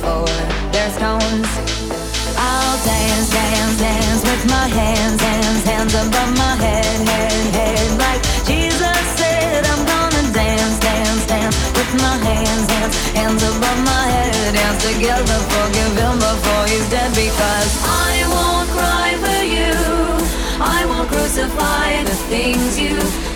for their stones. I'll dance, dance, dance with my hands, hands, hands above my head, head, head. Like Jesus said, I'm gonna dance, dance, dance with my hands, hands, hands above my head. Dance together, forgive him before he's dead because I won't cry for you. I won't crucify the things you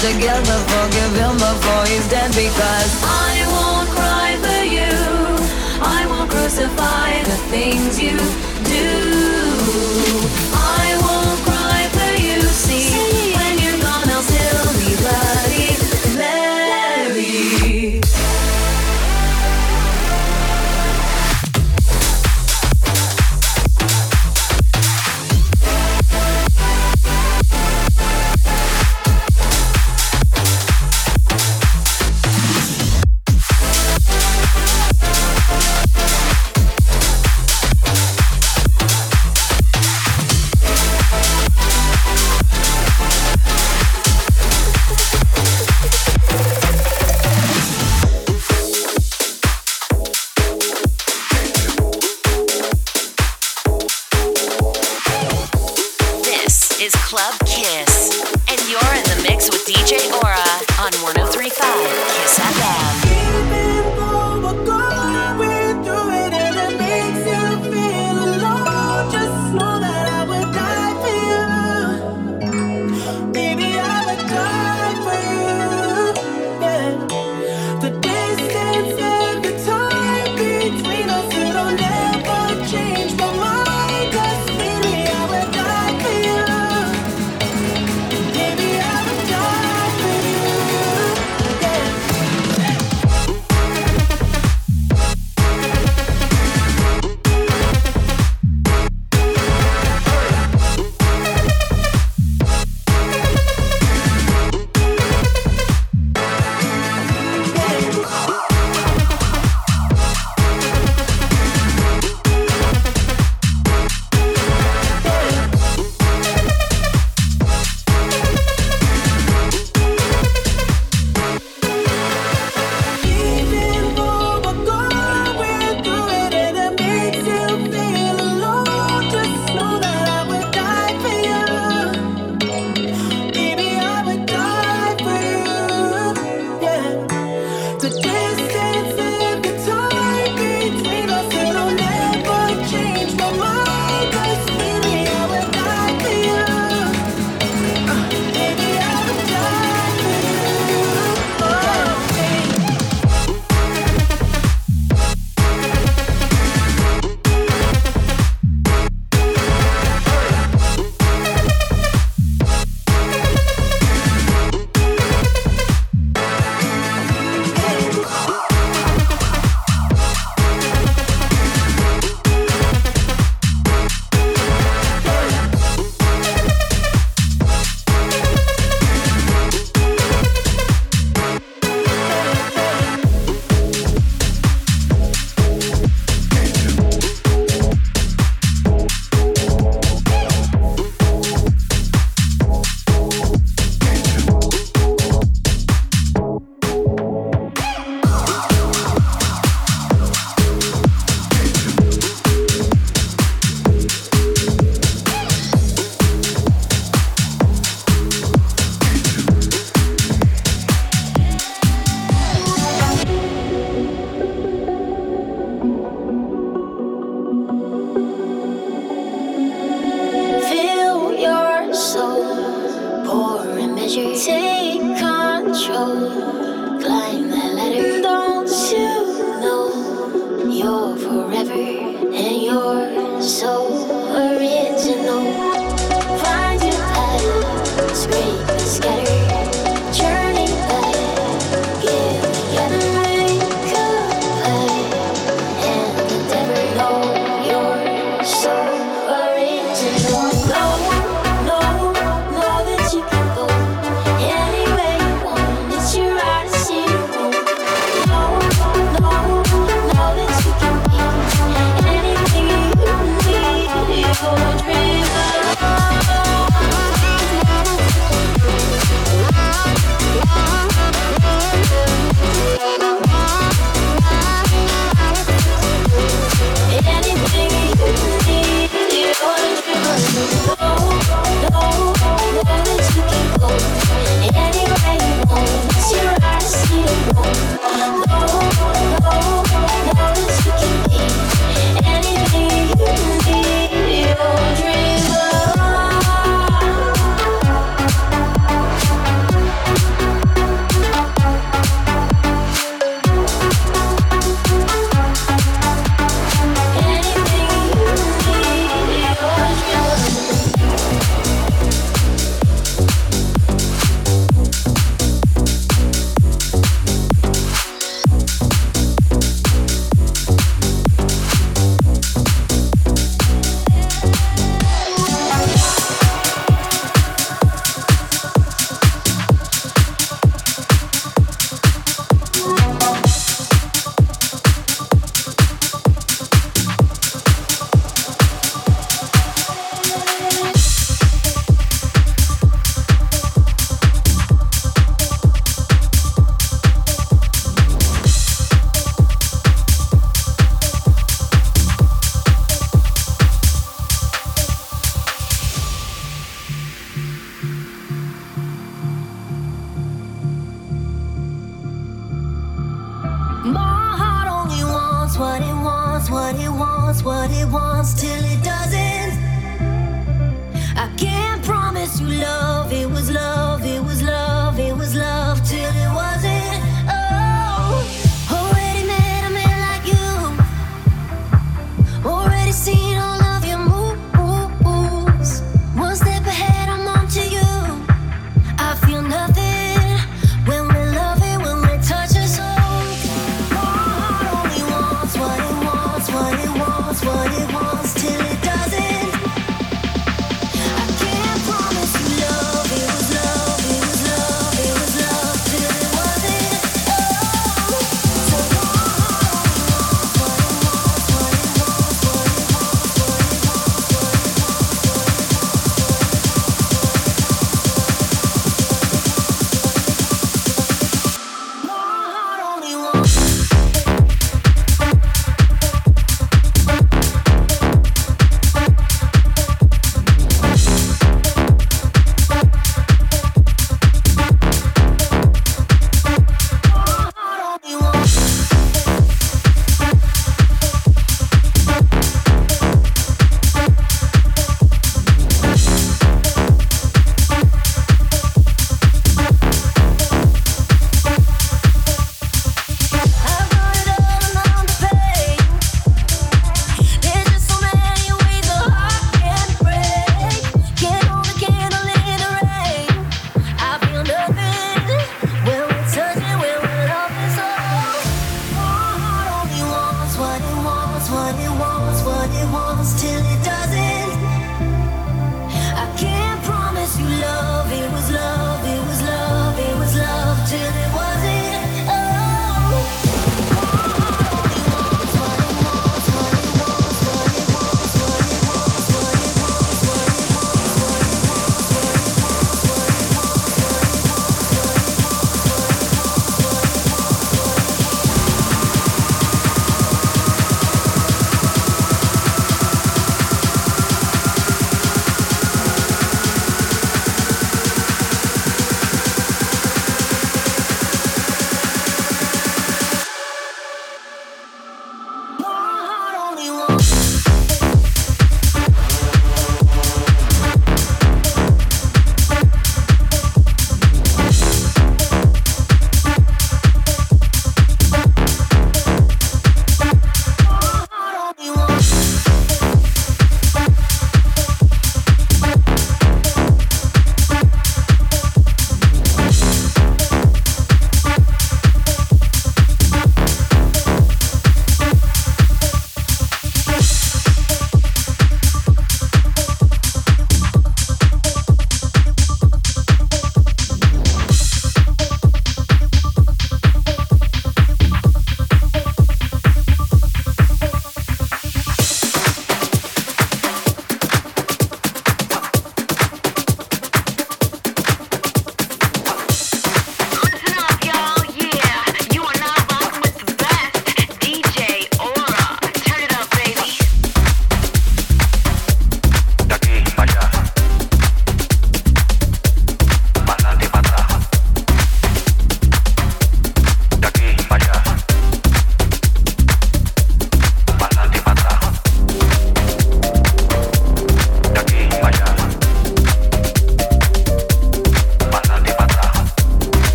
together, forgive him before he's dead because I won't cry for you. I won't crucify the things you do.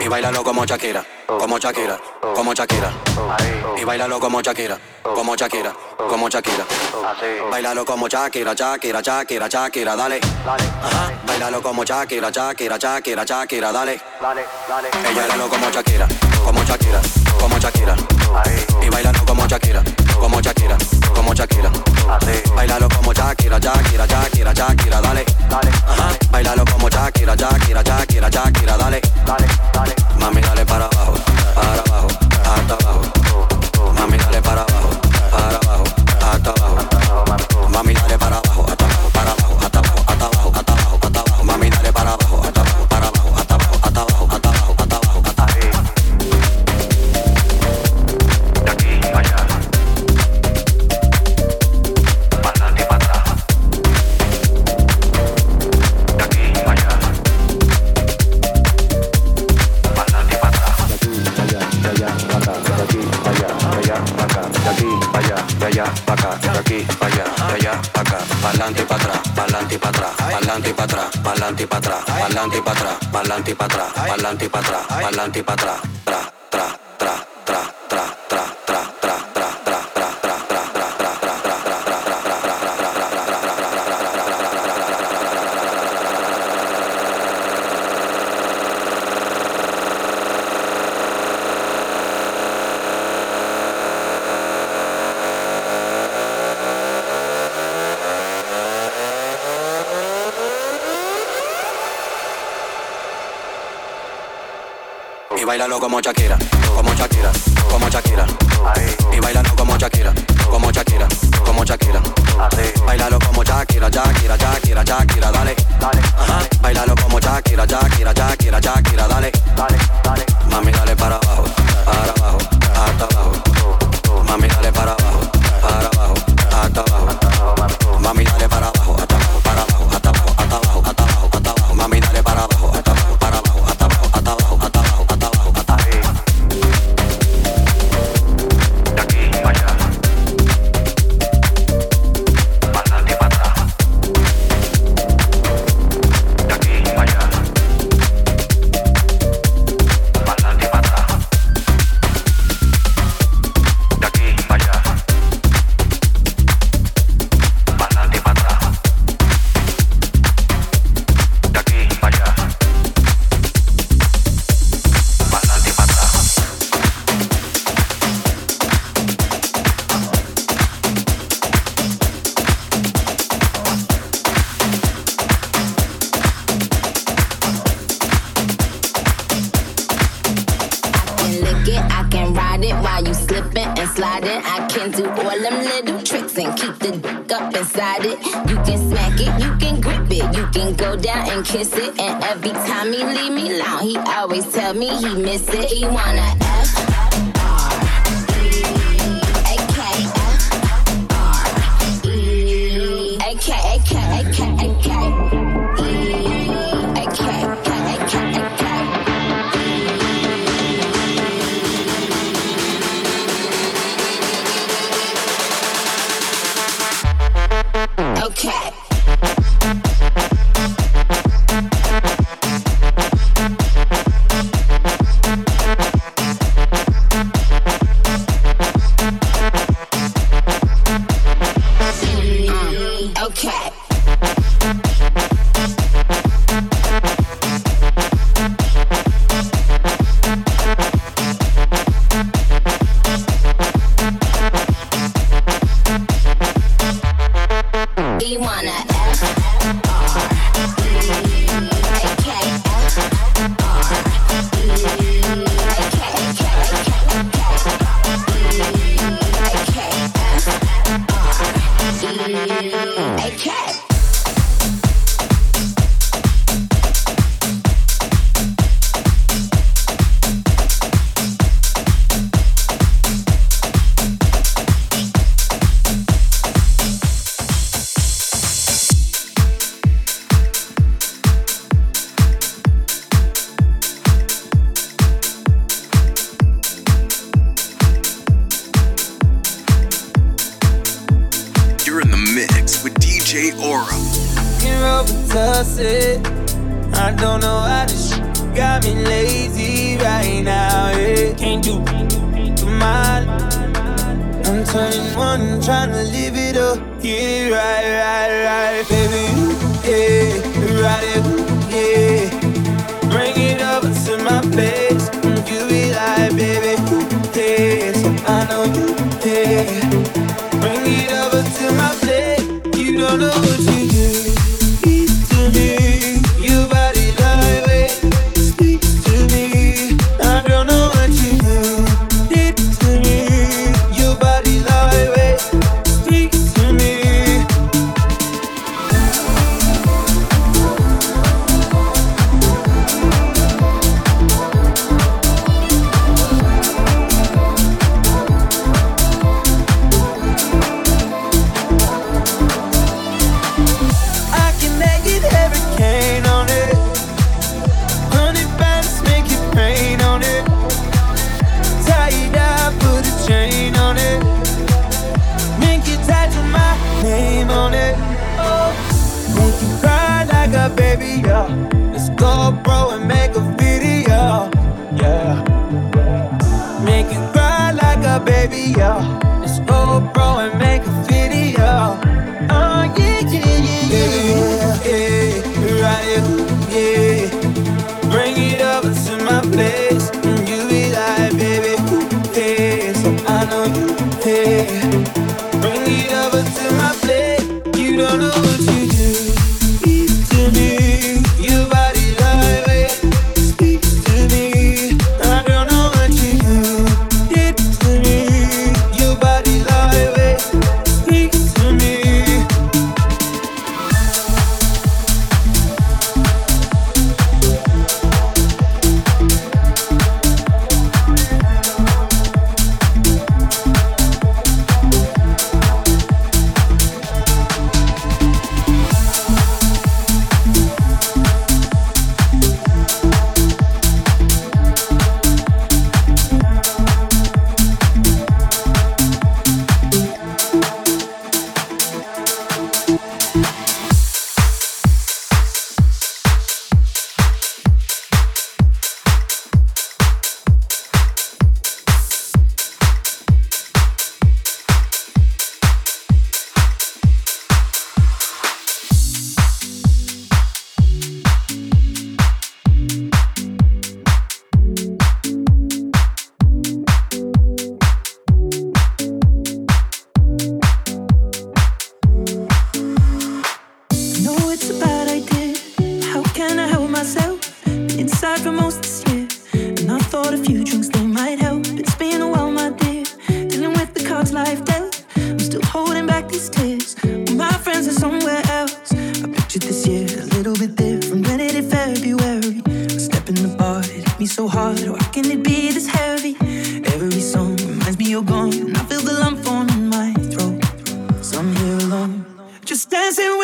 Y bailalo como Shakira, como Shakira, como Shakira. Y bailalo como Shakira, como Shakira, como Shakira. Bailalo como Shakira, Shakira, Shakira, Shakira, dale. Ajá. Bailalo como Shakira, Shakira, Shakira, Shakira, dale. Dale, dale. Ella bailalo como Shakira como Shakira, como Shakira. Y bailalo como Shakira, como Shakira, como Shakira. Bailalo como Shakira, Shakira, Shakira, Shakira, dale. Ajá, bailalo como Shakira, Shakira, Shakira, Shakira, dale. Mami, dale para abajo, para abajo, Y bailalo como Shakira, como Shakira, como Shakira. Y bailalo como Shakira, como Shakira, como Shakira. Bailalo como Shakira, Shakira, Shakira, Shakira, dale. Ajá. Bailalo como Shakira, Shakira, Shakira, Shakira, dale. Mami, dale para abajo, para abajo, hasta abajo. Mami, dale para abajo, para abajo, hasta abajo. Mami, dale para it, you can grip it, you can go down and kiss it. And every time he leave me alone, he always tell me he miss it. He wanna F mix with DJ Ora. I don't know how this got me lazy right now. Yeah. Can't do my. I'm turning one, trying to live it up. Yeah, right, right, right, baby. Yeah, ride it, yeah. Bring it to my place. You be like, baby, I know you. don't know what you do. Eat me. gone, and I feel the lump form in my throat. So I'm here alone, just dancing with.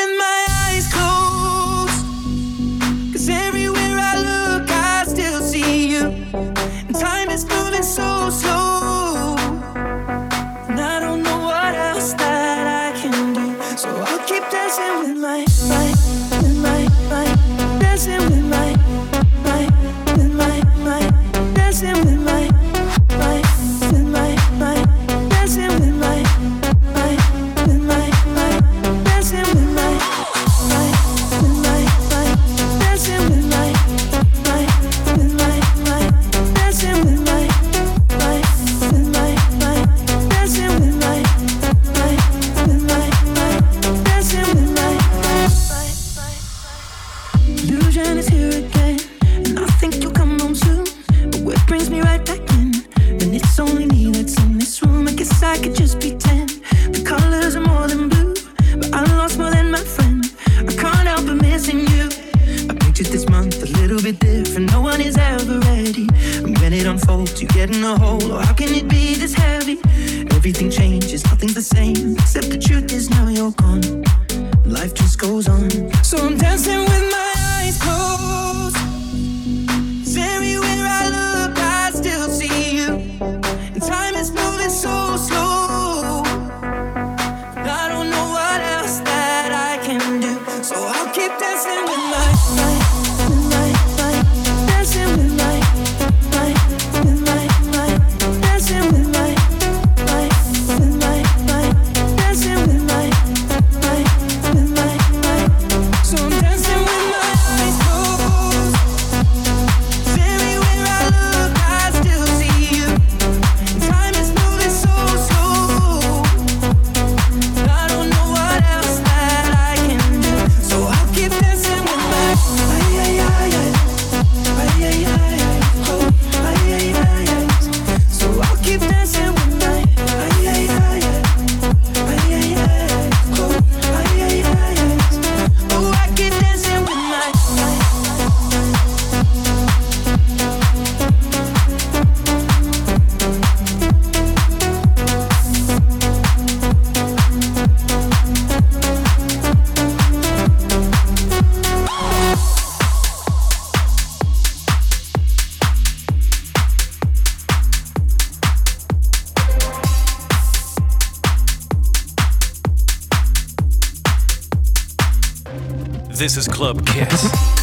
This is Club Kiss.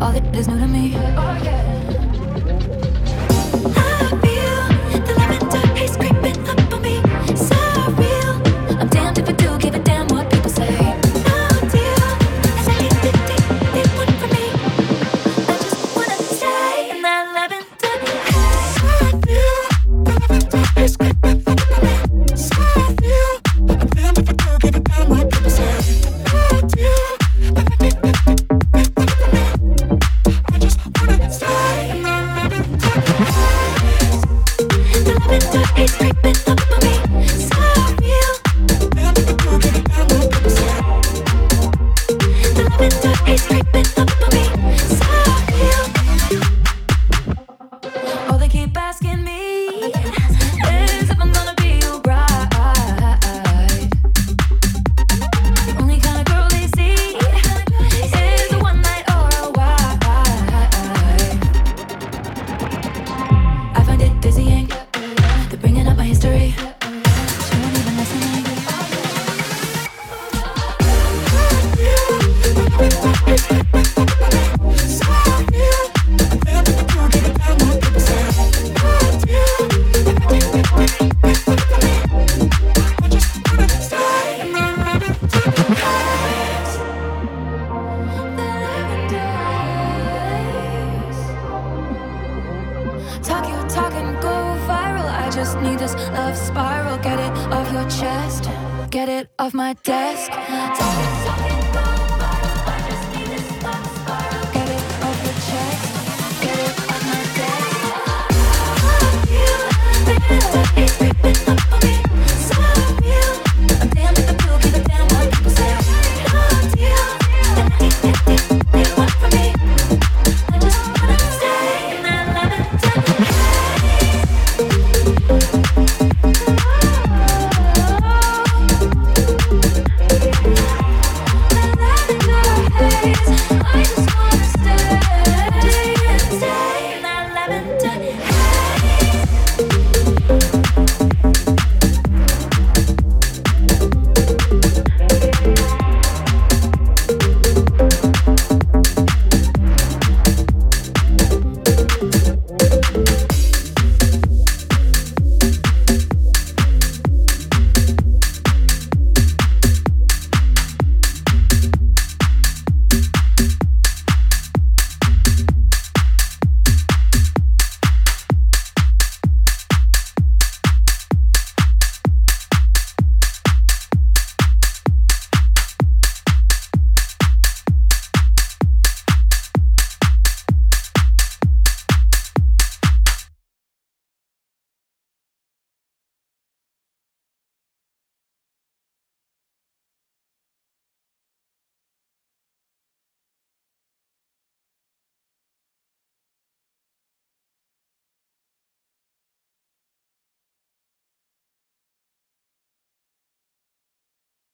All that is new to me. Oh,